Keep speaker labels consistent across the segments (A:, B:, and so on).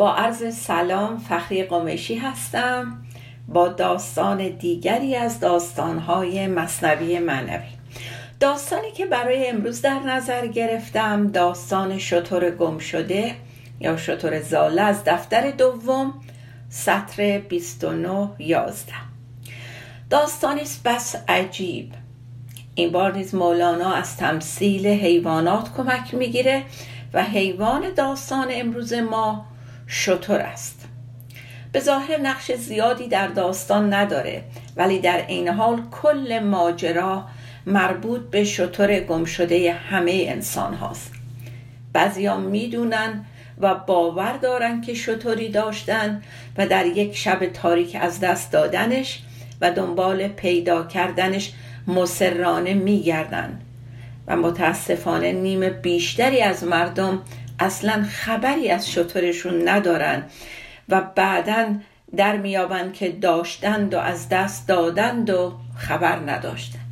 A: با عرض سلام فخری قمشی هستم. با داستان دیگری از داستانهای مصنوی منوی داستانی که برای امروز در نظر گرفتم داستان شطور گم شده یا شطور زاله از دفتر دوم سطر 29 11 داستانی بس عجیب. این بار نیز مولانا از تمثیل حیوانات کمک می‌گیره و حیوان داستان امروز ما شطور است. به ظاهر نقش زیادی در داستان نداره ولی در این حال کل ماجرا مربوط به شطور گم شده همه انسان هاست. بعضیا می‌دونن و باور دارن که شطوری داشتن و در یک شب تاریک از دست دادنش و دنبال پیدا کردنش مسررانه میگردن. و متاسفانه نیم بیشتری از مردم اصلا خبری از شطورشون ندارن و بعدا در میابند که داشتند و از دست دادند و خبر نداشتند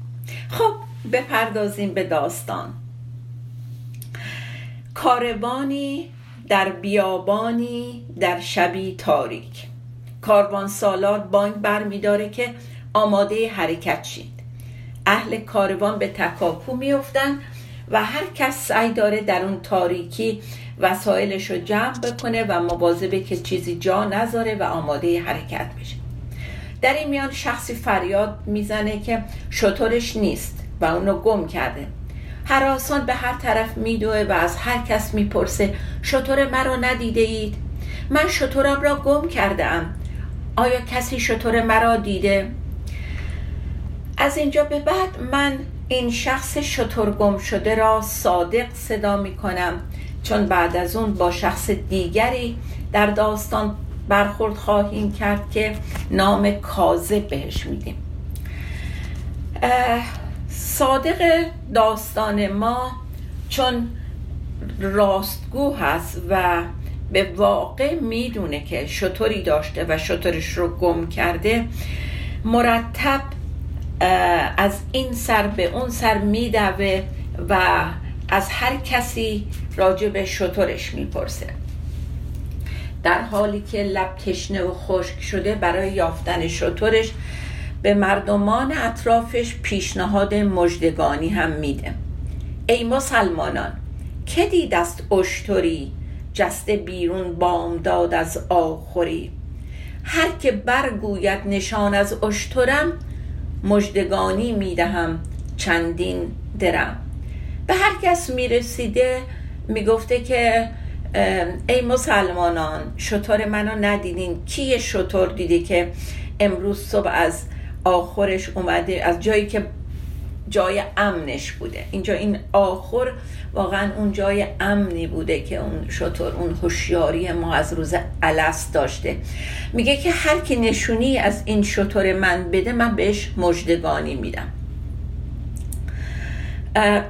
A: خب بپردازیم به داستان. کاروانی در بیابانی در شبی تاریک. کاروان سالار بانک بر میداره که آماده حرکت شید. اهل کاروان به تکاپو میفتن و هر کس سعی داره در اون تاریکی وسایلش رو جمع بکنه و مواظبه که چیزی جا نذاره و آماده حرکت بشه. در این میان شخصی فریاد می‌زنه که شطورش نیست و اونو گم کرده. حراسان به هر طرف میدوه و از هر کس می‌پرسه شطور مرا ندیده اید؟ من شطورم را گم کرده ام آیا کسی شطور مرا دیده؟ از اینجا به بعد من این شخص شطور گم شده را صادق صدا می کنم. چون بعد از اون با شخص دیگری در داستان برخورد خواهیم کرد که نام کاذب بهش میدیم. صادق داستان ما چون راستگو هست و به واقع می‌دونه که شطوری داشته و شطورش رو گم کرده مرتب از این سر به اون سر میدوه و از هر کسی راجع به شطورش می‌پرسه. در حالی که لب تشنه و خشک شده برای یافتن شطورش به مردمان اطرافش پیشنهاد مجدگانی هم میده. ای مسلمانان که دید است اشتری جسته بیرون بامداد از آخوری هر که برگوید نشان از اشترم مجدگانی می‌دهم چندین درم. به هر کس می‌رسیده می‌گفته که ای مسلمانان شطور منو ندیدین. کی شطور دیده که امروز صبح از آخرش اومده از جایی که جای امنش بوده؟ اینجا این آخر واقعا اون جای امنی بوده که اون شطور اون هوشیاری ما از روز الست داشته. میگه که هر کی نشونی از این شطور من بده من بهش مجدگانی میدم.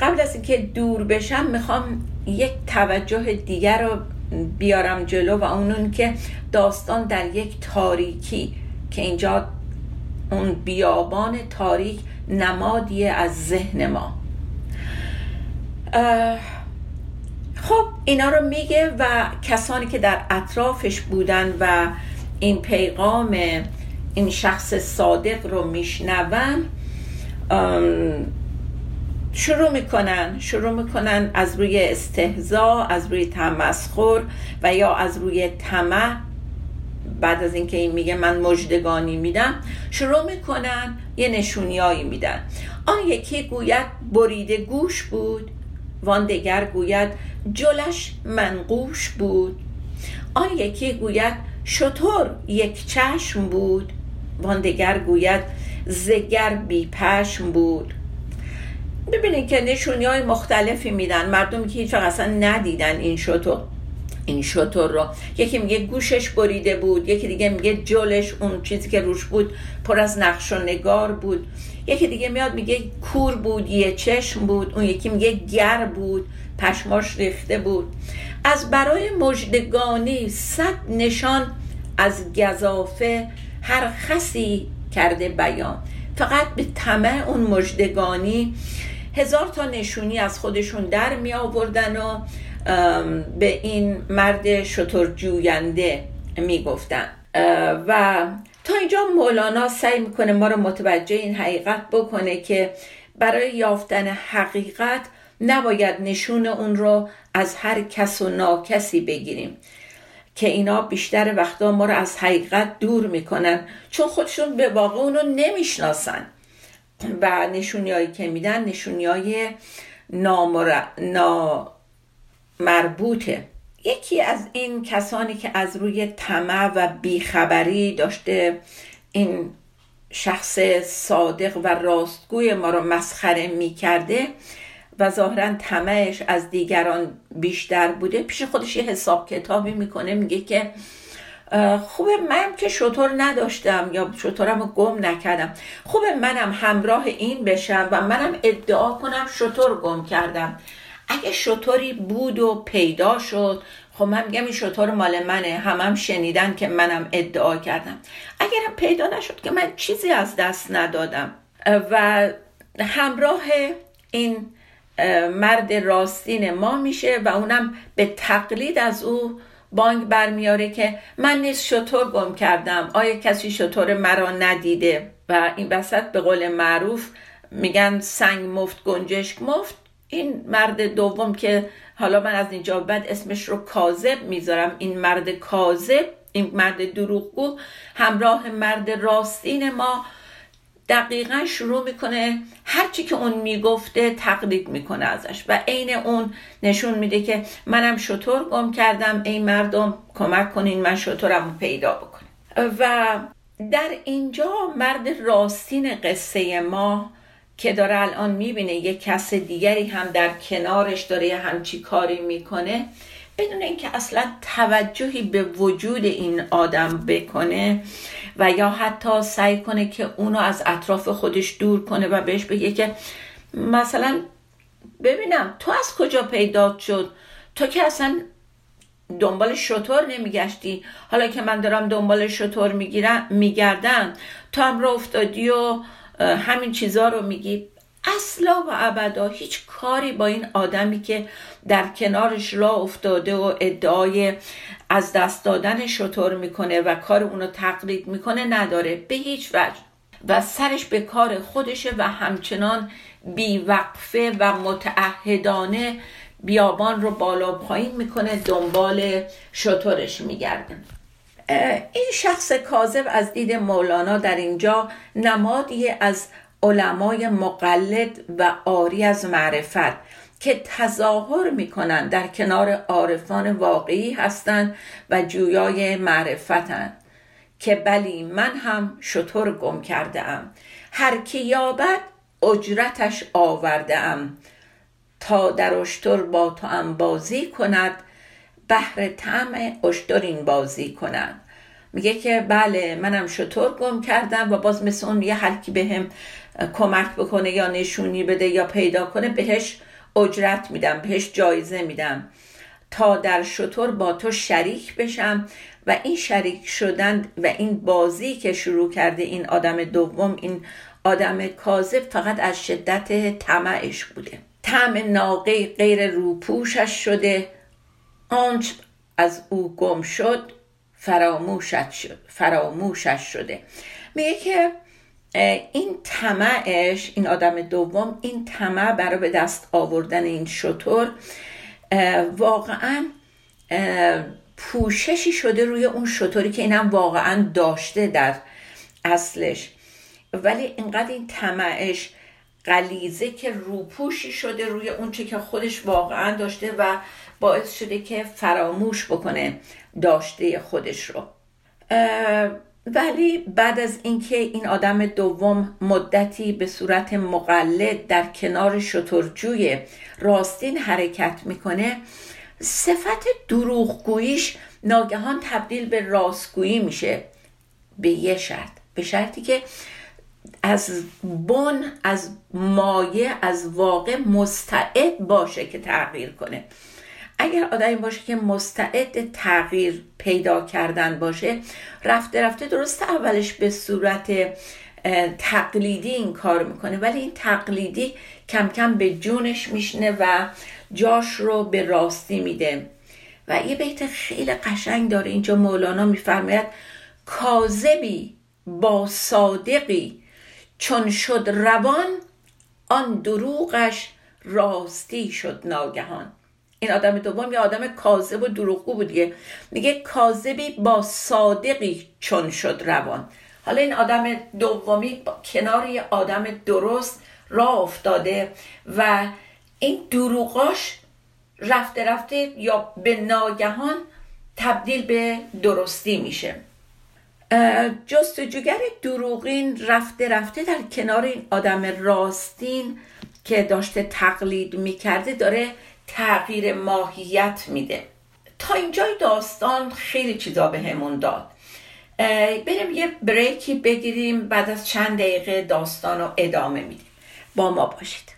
A: قبل از اینکه دور بشم می‌خوام یک توجه دیگر رو بیارم جلو و اونون که داستان در یک تاریکی که اینجا اون بیابان تاریک نمادیه از ذهن ما. خب اینا رو میگه و کسانی که در اطرافش بودن و این پیغام این شخص صادق رو میشنون شروع می‌کنن شروع می‌کنن از روی استهزا از روی تمسخر و یا از روی طمع بعد از اینکه این میگه من مجدگانی میدم شروع می‌کنن یه نشونیایی میدن. آن یکی گوید بریده گوش بود. وان دگر گوید جلش منقوش بود. آن یکی گوید شطور یک چشم بود. وان دگر گوید زگر بی پشم بود. ببینید که نشونی های مختلفی میدن. مردمی که هیچ اصلا ندیدن این شطور این شطور رو. یکی میگه گوشش بریده بود یکی دیگه میگه جلش اون چیزی که روش بود پر از نقش و نگار بود. یکی دیگه میاد میگه کور بود یه چشم بود. اون یکی میگه گر بود پشماش ریخته بود. از برای مجدگانی صد نشان از گذافه هر خسی کرده بیان. فقط به طمع اون مجدگانی هزار تا نشونی از خودشون در می آوردن و به این مرد شطور جوینده می گفتن و تا اینجا مولانا سعی می‌کنه ما رو متوجه این حقیقت بکنه که برای یافتن حقیقت نباید نشون اون رو از هر کس و ناکسی بگیریم. که اینا بیشتر وقتا ما رو از حقیقت دور می‌کنن. چون خودشون به واقع اون رو نمی‌شناسن. و نشونیایی که میدن نشونیای نامر... نامربوطه یکی از این کسانی که از روی طمع و بیخبری داشته این شخص صادق و راستگوی ما رو مسخره می‌کرده و ظاهرا طمعش از دیگران بیشتر بوده. پیش خودش یه حساب کتابی می‌کنه میگه که خوبه من که شطور نداشتم یا شطورم رو گم نکردم. خوبه منم همراه این بشم و منم ادعا کنم شطور گم کردم. اگه شطوری بود و پیدا شد خب من میگم این شطور مال منه. همم هم شنیدن که منم ادعا کردم. اگرم پیدا نشد که من چیزی از دست ندادم. و همراه این مرد راستین ما میشه و اونم به تقلید از او بانک برمیاره که من نیز شطور گم کردم. آیا کسی شطور مرا ندیده؟ و این وسط به قول معروف میگن سنگ مفت گنجشک مفت. این مرد دوم که حالا من از اینجا بعد اسمش رو کاذب می‌ذارم. این مرد کاذب این مرد دروغگو همراه مرد راستین ما دقیقا شروع می‌کنه هرچی که اون می‌گفته تقلید می‌کنه ازش و عین اون نشون میده که منم شطور گم کردم ای مردم کمک کنین من شطورم رو پیدا بکنم. و در اینجا مرد راستین قصه ما که داره الان می‌بینه یه کس دیگری هم در کنارش داره یه همچی کاری می‌کنه بدون اینکه اصلا توجهی به وجود این آدم بکنه و یا حتی سعی کنه که اونو از اطراف خودش دور کنه و بهش بگه که مثلا ببینم تو از کجا پیدا شد؟ تو که اصلا دنبال شطور نمیگشتی. حالا که من دارم دنبال شطور میگردم. تو هم رو افتادی و همین چیزا رو میگی. اصلا و ابدا هیچ کاری با این آدمی که در کنارش راه افتاده و ادعای از دست دادن شطور می‌کنه و کار اونو تقلید می‌کنه نداره. به هیچ وجه. و سرش به کار خودشه و همچنان بیوقفه و متعهدانه بیابان رو بالا پایین می‌کنه دنبال شطورش میگرده. این شخص کاذب از دید مولانا در اینجا نمادی از علمای مقلد و آری از معرفت که تظاهر می‌کنند در کنار عارفان واقعی هستند و جویای معرفتند. که بلی من هم شطور گم کرده ام هر کی یابد اجرتش آورده ام تا در اشتر با تو هم بازی کند بهر طعم اشتر بازی کند میگه که بله منم شطور گم کردم و باز مثل اون یه هر کی بهم کمک بکنه یا نشونی بده یا پیدا کنه بهش اجرت میدم بهش جایزه میدم. تا در شطور با تو شریک بشم و این شریک شدن و این بازی که شروع کرده این آدم دوم این آدم کاذب فقط از شدت طمعش بوده. طعم ناقه غیر روپوشش شده. آنچ از او گم شد فراموشش شد فراموشش شده. میگه که این طمعش این آدم دوم این طمع برای به دست آوردن این شطور واقعا پوششی شده روی اون شطوری که اینم واقعا داشته در اصلش. ولی اینقدر این طمعش قلیزه که روپوشی شده روی اون چه که خودش واقعا داشته و باعث شده که فراموش بکنه داشته خودش رو. ولی بعد از اینکه این آدم دوم مدتی به صورت مقلد در کنار شترجوی راستین حرکت می‌کنه صفت دروغگوییش ناگهان تبدیل به راستگویی میشه. به یه شرط به شرطی که از بن از مایه از واقع مستعد باشه که تغییر کنه. اگر آدمی باشه که مستعد تغییر پیدا کردن باشه رفته رفته درست اولش به صورت تقلیدی این کار می‌کنه ولی این تقلیدی کم کم به جونش میشنه و جاش رو به راستی میده. و یه بیت خیلی قشنگ داره. اینجا مولانا میفرماید کاذبی با صادقی چون شد روان آن دروغش راستی شد ناگهان. این آدم دوم یه آدم کاذب و دروغگو بود دیگه. میگه کاذبی با صادقی چون شد روان. حالا این آدم دومی کنار یه آدم درست راه افتاده و این دروغاش رفته رفته یا به ناگهان تبدیل به درستی میشه. جستجوگر دروغین رفته رفته در کنار این آدم راستین که داشته تقلید می‌کرده داره تغییر ماهیت میده. تا اینجای داستان خیلی چیزا به همون داد. بریم یه بریکی بگیریم بعد از چند دقیقه داستان رو ادامه میدیم. با ما باشید.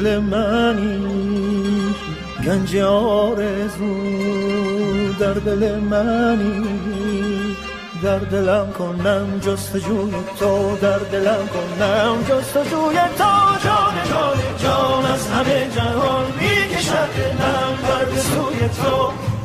B: دل منی گنج آرزو در دل منی. در دلم کنم جستجوی تو در دلم کنم جستجوی تو. جان جان جان از همه جهان می‌کشد دلم بر سوی تو.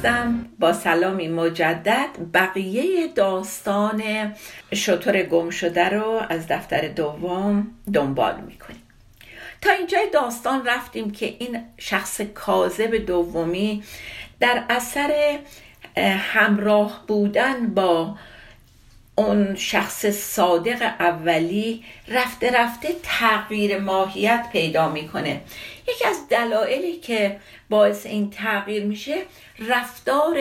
A: هستم. با سلامی مجدد بقیه داستان شطور گم شده رو از دفتر دوم دنبال می‌کنیم. تا اینجای داستان رفتیم که این شخص کاذب دومی در اثر همراه بودن با اون شخص صادق اولی رفته رفته تغییر ماهیت پیدا می‌کنه. یکی از دلایلی که باعث این تغییر میشه رفتار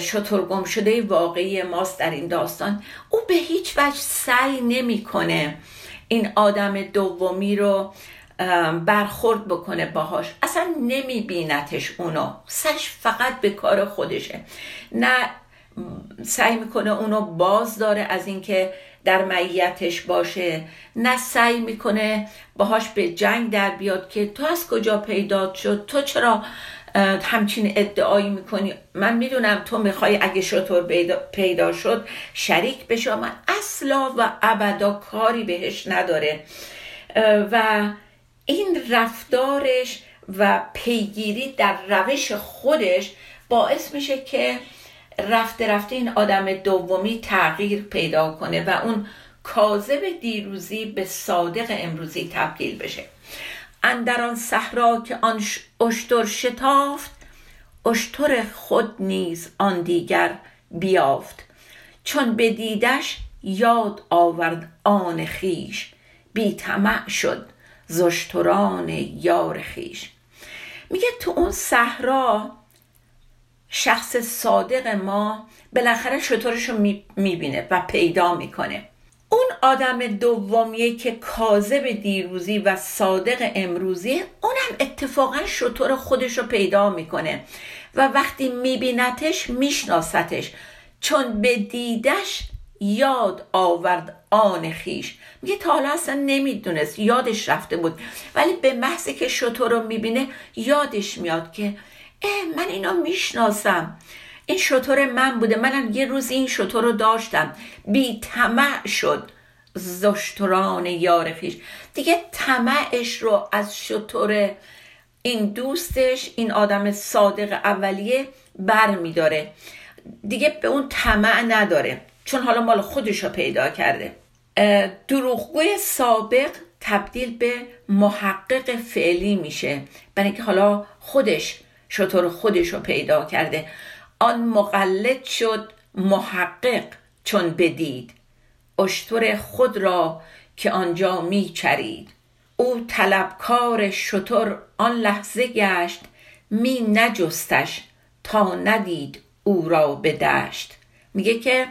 A: شطور شده واقعی ماست در این داستان. او به هیچ وجه سعی نمی‌کنه این آدم دومی رو برخورد بکنه باهاش. اصلا نمیبینتش اونو. سش فقط به کار خودشه. نه سعی می‌کنه اونو باز داره از اینکه در معیتش باشه. نه سعی می‌کنه باهاش به جنگ در بیاد که تو از کجا پیدا شد؟ تو چرا همچین ادعایی می‌کنی؟ من می‌دونم تو می‌خوای اگه شطور پیدا شد شریک بشه من اصلا و ابدا کاری بهش نداره. و این رفتارش و پیگیری در روش خودش باعث میشه که رفته رفته این آدم دومی تغییر پیدا کنه و اون کاذب دیروزی به صادق امروزی تبدیل بشه. اندر آن صحرا که آن اشتر شتافت اشتر خود نیز آن دیگر بیافت. چون بدیدش یاد آورد آن خیش بی طمع شد زشتران یار خیش میگه تو اون صحرا شخص صادق ما بالاخره شطورش رو می‌بینه و پیدا می‌کنه. اون آدم دومیه که کاذب دیروزی و صادق امروزی اونم اتفاقا شطور خودش رو پیدا می‌کنه و وقتی میبینتش میشناستش. چون به دیدش یاد آورد آن خیش. میگه تا حالا اصلا نمی‌دونست یادش رفته بود. ولی به محضی که شطور رو می‌بینه یادش میاد که اه من اینو می‌شناسم. این شطور من بوده. منم یه روز این شطور رو داشتم. بی طمع شد زشتران یار خیش. دیگه طمعش رو از شطور این دوستش این آدم صادق اولیه بر میداره دیگه به اون طمع نداره. چون حالا مال خودش رو پیدا کرده. دروغگوی سابق تبدیل به محقق فعلی میشه. برای اینکه حالا خودش شطور خودش رو پیدا کرده. آن مقلد شد محقق چون بدید. اشتر خود را که آنجا می چرید او طلبکار شطور آن لحظه گشت می نجستش تا ندید او را به دشت. میگه که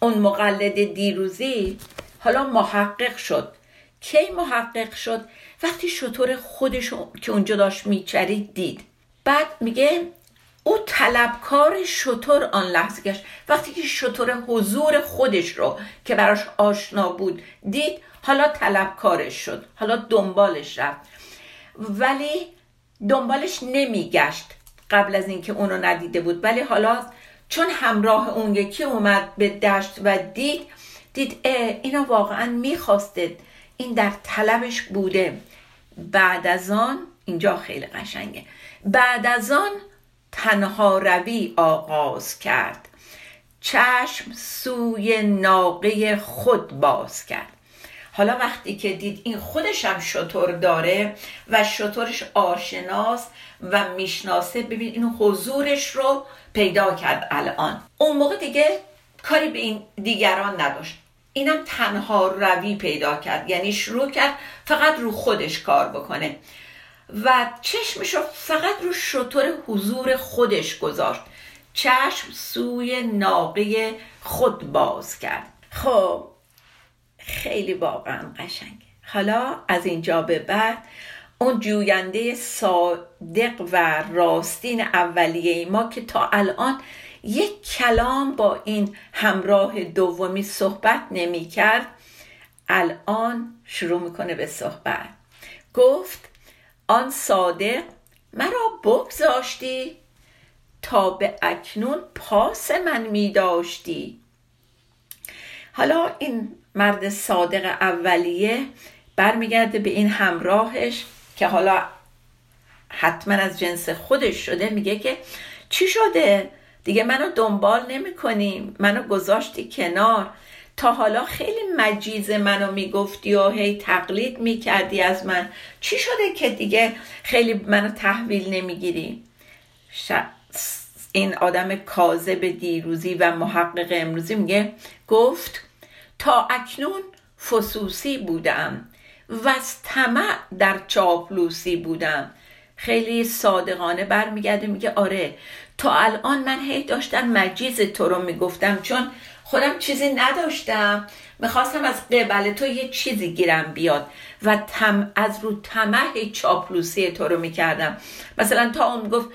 A: اون مقلد دیروزی حالا محقق شد. کی محقق شد؟ وقتی شطور خودش که اونجا داشت میچرید دید. بعد میگه او طلبکار شطور آن لحظه گشت. وقتی که شطور حضور خودش رو که براش آشنا بود دید حالا طلبکارش شد حالا دنبالش رفت. ولی دنبالش نمیگشت قبل از اینکه اونو ندیده بود. ولی حالا چون همراه اون یکی اومد به دشت و دید دید اینو واقعا می‌خواسته این در طلبش بوده. بعد از آن اینجا خیلی قشنگه. بعد از آن تنها روی آغاز کرد. چشم سوی ناقه خود باز کرد. حالا وقتی که دید این خودش هم شطور داره و شطورش آشناس و می‌شناسه ببین این حضورش رو پیدا کرد الان. اون موقع دیگه کاری به این دیگران نداشت. اینم تنها روی پیدا کرد. یعنی شروع کرد فقط رو خودش کار بکنه. و چشمش فقط رو شطور حضور خودش گذاشت. چشم سوی ناقه خود باز کرد. خب خیلی واقعا قشنگه حالا از اینجا به بعد اون جوینده صادق و راستین اولیه ما که تا الان یک کلام با این همراه دومی صحبت نمی کرد الان شروع می‌کنه به صحبت. گفت آن صادق مرا بگذاشتی تا به اکنون پاس من می داشتی حالا این مرد صادق اولیه برمیگرده به این همراهش که حالا حتما از جنس خودش شده میگه که چی شده؟ دیگه منو دنبال نمی کنیم منو گذاشتی کنار. تا حالا خیلی مجیز منو می‌گفتی و هی تقلید می‌کردی از من. چی شده که دیگه خیلی منو تحویل نمی‌گیری؟ این آدم کاذب دیروزی و محقق امروزی میگه گفت تا اکنون فسوسی بودم و از طمع در چاپلوسی بودم. خیلی صادقانه برمیگرده میگه آره تا الان من هی داشتم مجیز تو رو می‌گفتم چون خودم چیزی نداشتم. می‌خواستم از قبل تو یه چیزی گیرم بیاد و تم از رو تمه چاپلوسی تو رو می‌کردم. مثلا تا اون گفت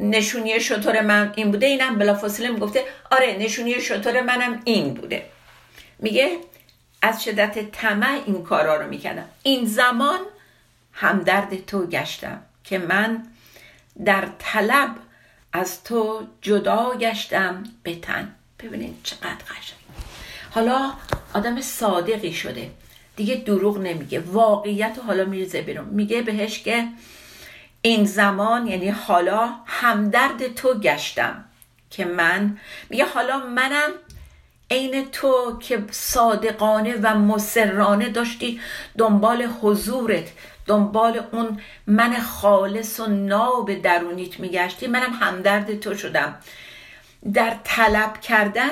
A: نشونی شطور من این بوده اینم بلافاصله می‌گفته آره نشونی شطور منم این بوده. میگه از شدت طمع این کارا رو می‌کردم. این زمان همدرد تو گشتم که من در طلب از تو جدا گشتم به تن. ببینید چقدر قشنگ. حالا آدم صادقی شده. دیگه دروغ نمیگه. واقعیت حالا میرزه بیرون. میگه بهش که این زمان یعنی حالا همدرد تو گشتم. که من میگه حالا منم عین تو که صادقانه و مسررانه داشتی دنبال حضورت. دنبال اون من خالص و ناب درونیت میگشتی. منم همدرد تو شدم. در طلب کردن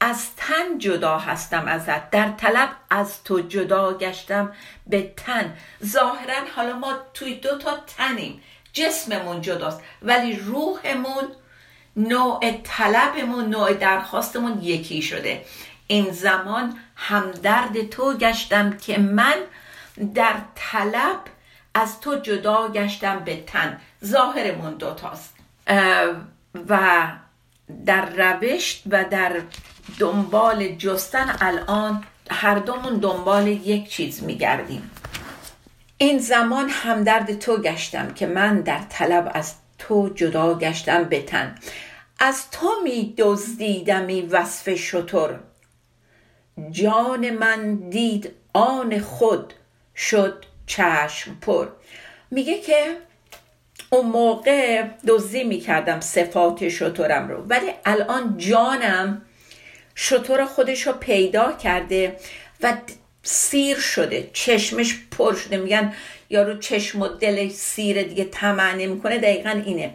A: از تن جدا هستم ازت. در طلب از تو جدا گشتم به تن. ظاهرا حالا ما توی دو تا تنیم. جسممون جداست ولی روحمون نوع طلبمون نوع درخواستمون یکی شده. این زمان همدرد تو گشتم که من در طلب از تو جدا گشتم به تن. ظاهرمون دوتاست و در روش و در دنبال جستن الان هر دومون دنبال یک چیز میگردیم. این زمان همدرد تو گشتم که من در طلب از تو جدا گشتم به تن. از تو می دزدیدمی وصف شطور جان من دید آن خود شد چشم پر. میگه که اون موقع دزدی می‌کردم صفات شطورم رو. ولی الان جانم شطور خودش رو پیدا کرده و سیر شده. چشمش پر شده. میگن یارو چشم و دل سیر دیگه طمع نمی‌کنه. دقیقا اینه.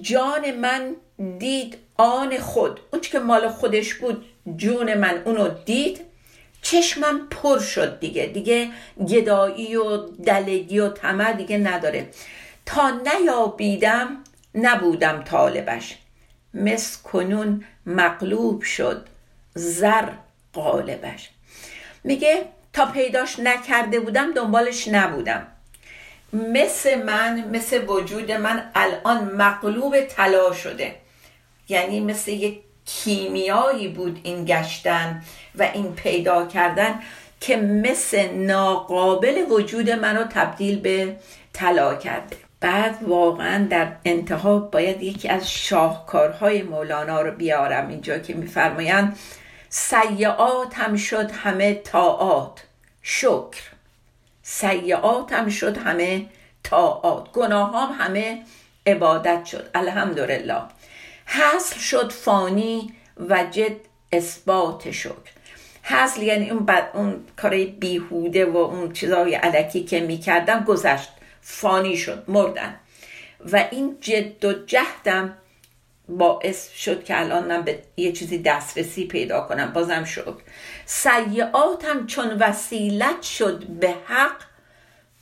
A: جان من دید آن خود. اون که مال خودش بود جون من اونو دید چشمم پر شد دیگه. دیگه گدایی و دلگی و طمع دیگه نداره. تا نیابیدم نبودم طالبش. مس کنون مغلوب شد زر قالبش میگه تا پیداش نکرده بودم دنبالش نبودم. مثل من مثل وجود من الان مغلوب طلا شده. یعنی مثل یک کیمیایی بود این گشتن و این پیدا کردن که مثل ناقابل وجود منو تبدیل به طلا کرده. بعد واقعا در انتها باید یکی از شاهکارهای مولانا رو بیارم اینجا که میفرمایند سیعات هم شد همه تاعات شکر. سیعات هم شد همه تاعات گناهام همه عبادت شد. الحمدلله. حصل شد فانی و جد اثبات شکر. حصل یعنی اون, بعد اون کار بیهوده و اون چیزای علکی که می‌کردم گذشت. فانی شد مردن. و این جد و جهدم باعث شد که الان به یه چیزی دسترسی پیدا کنم بازم شد. سیعاتم چون وسیلت شد به حق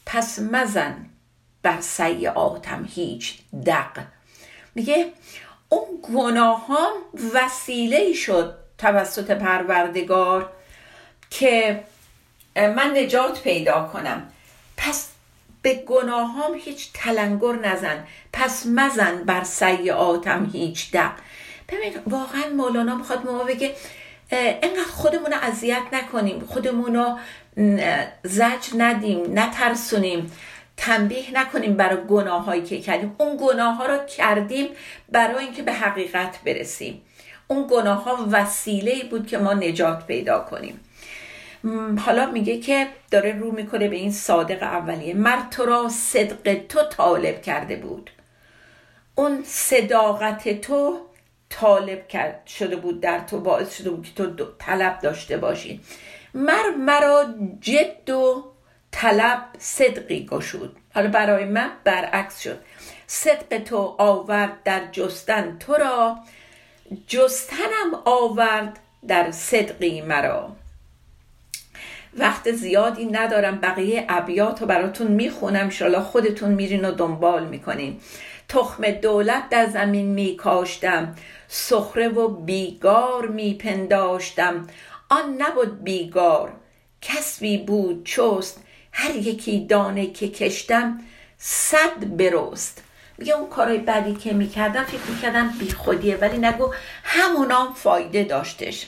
A: پس مزن بر سیعاتم هیچ دق. میگه اون گناهان وسیله شد توسط پروردگار که من نجات پیدا کنم. پس به گناهام هیچ تلنگر نزن. پس مزن بر سیعاتم هیچ دق ببین واقعا مولانا می‌خواد ما بگه اینقدر خودمون رو اذیت نکنیم. خودمون رو زج ندیم نترسونیم. تنبیه نکنیم برای گناه هایی که کردیم. اون گناه ها رو کردیم برای اینکه به حقیقت برسیم. اون گناه ها وسیله بود که ما نجات پیدا کنیم. حالا میگه که داره رو می‌کنه به این صادق اولیه. مرد تو را صدق تو طالب کرده بود. اون صداقت تو طالب کرد شده بود در تو باعث شده بود که تو طلب داشته باشی. مر مرا جد و طلب صدقی گشود. حالا برای من برعکس شد. صدق تو آورد در جستن تو را جستنم آورد در صدقی مرا. وقت زیادی ندارم بقیه ابیات رو براتون می‌خونم شالا خودتون میرین و دنبال می‌کنین. تخم دولت در زمین می کاشتم سخره و بیگار می پنداشتم آن نبود بیگار کسبی بود چست. هر یکی دانه که کشتم صد برست. میگه اون کارهای بعدی که می‌کردم فکر می‌کردم بی خودیه ولی نگو همونام فایده داشتش.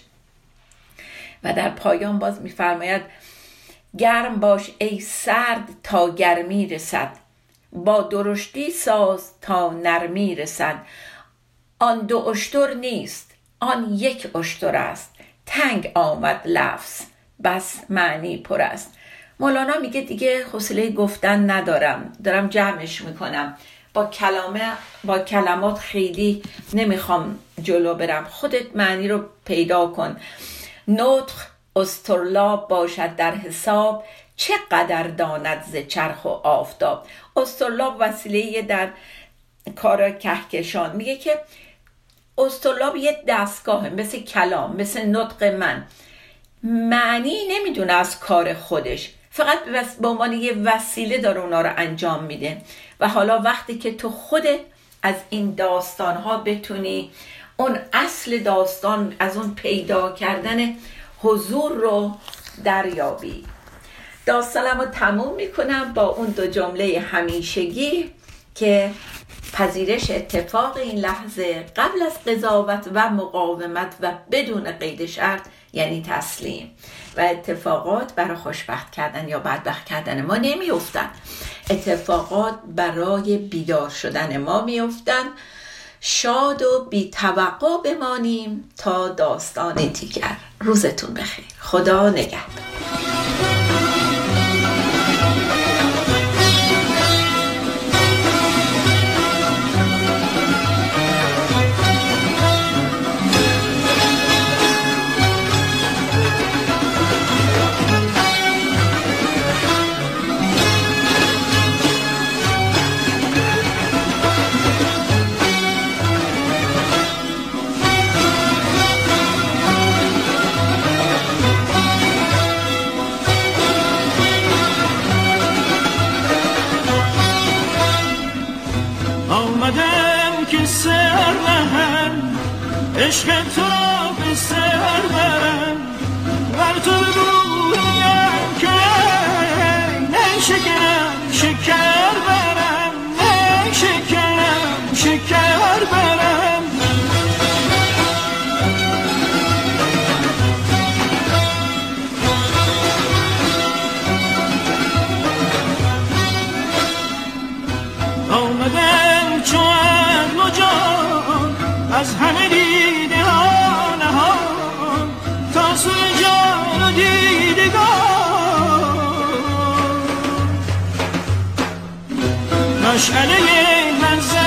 A: و در پایان باز میفرماید گرم باش ای سرد تا گرمی رسد با درشتی ساز تا نرمی رسد آن دو اشتر نیست آن یک اشتر است. تنگ آمد لفظ بس معنی پر است. مولانا میگه دیگه حوصله گفتن ندارم دارم جمعش می‌کنم. با کلامه با کلمات خیلی نمی‌خوام جلو برم. خودت معنی رو پیدا کن. نطق استرلاب باشد در حساب چقدر داند ز چرخ و آفتاب. استرلاب وسیله در کار کهکشان. میگه که استرلاب یه دستگاهه مثل کلام مثل نطق من. معنی نمی‌دونه از کار خودش. فقط به عنوان یه وسیله داره اونا رو انجام میده. و حالا وقتی که تو خودت از این داستان ها بتونی اون اصل داستان از اون پیدا کردن حضور رو دریابی. داستانم رو تموم می‌کنم با اون دو جمله همیشگی که پذیرش اتفاق این لحظه قبل از قضاوت و مقاومت و بدون قید شرط یعنی تسلیم. و اتفاقات برای خوشبخت کردن یا بدبخت کردن ما نمیافتند اتفاقات برای بیدار شدن ما میافتند شاد و بی توقع بمانیم تا داستان دیگر. روزتون بخیر. خدا نگهدار.
B: Chance Meşaleye benzer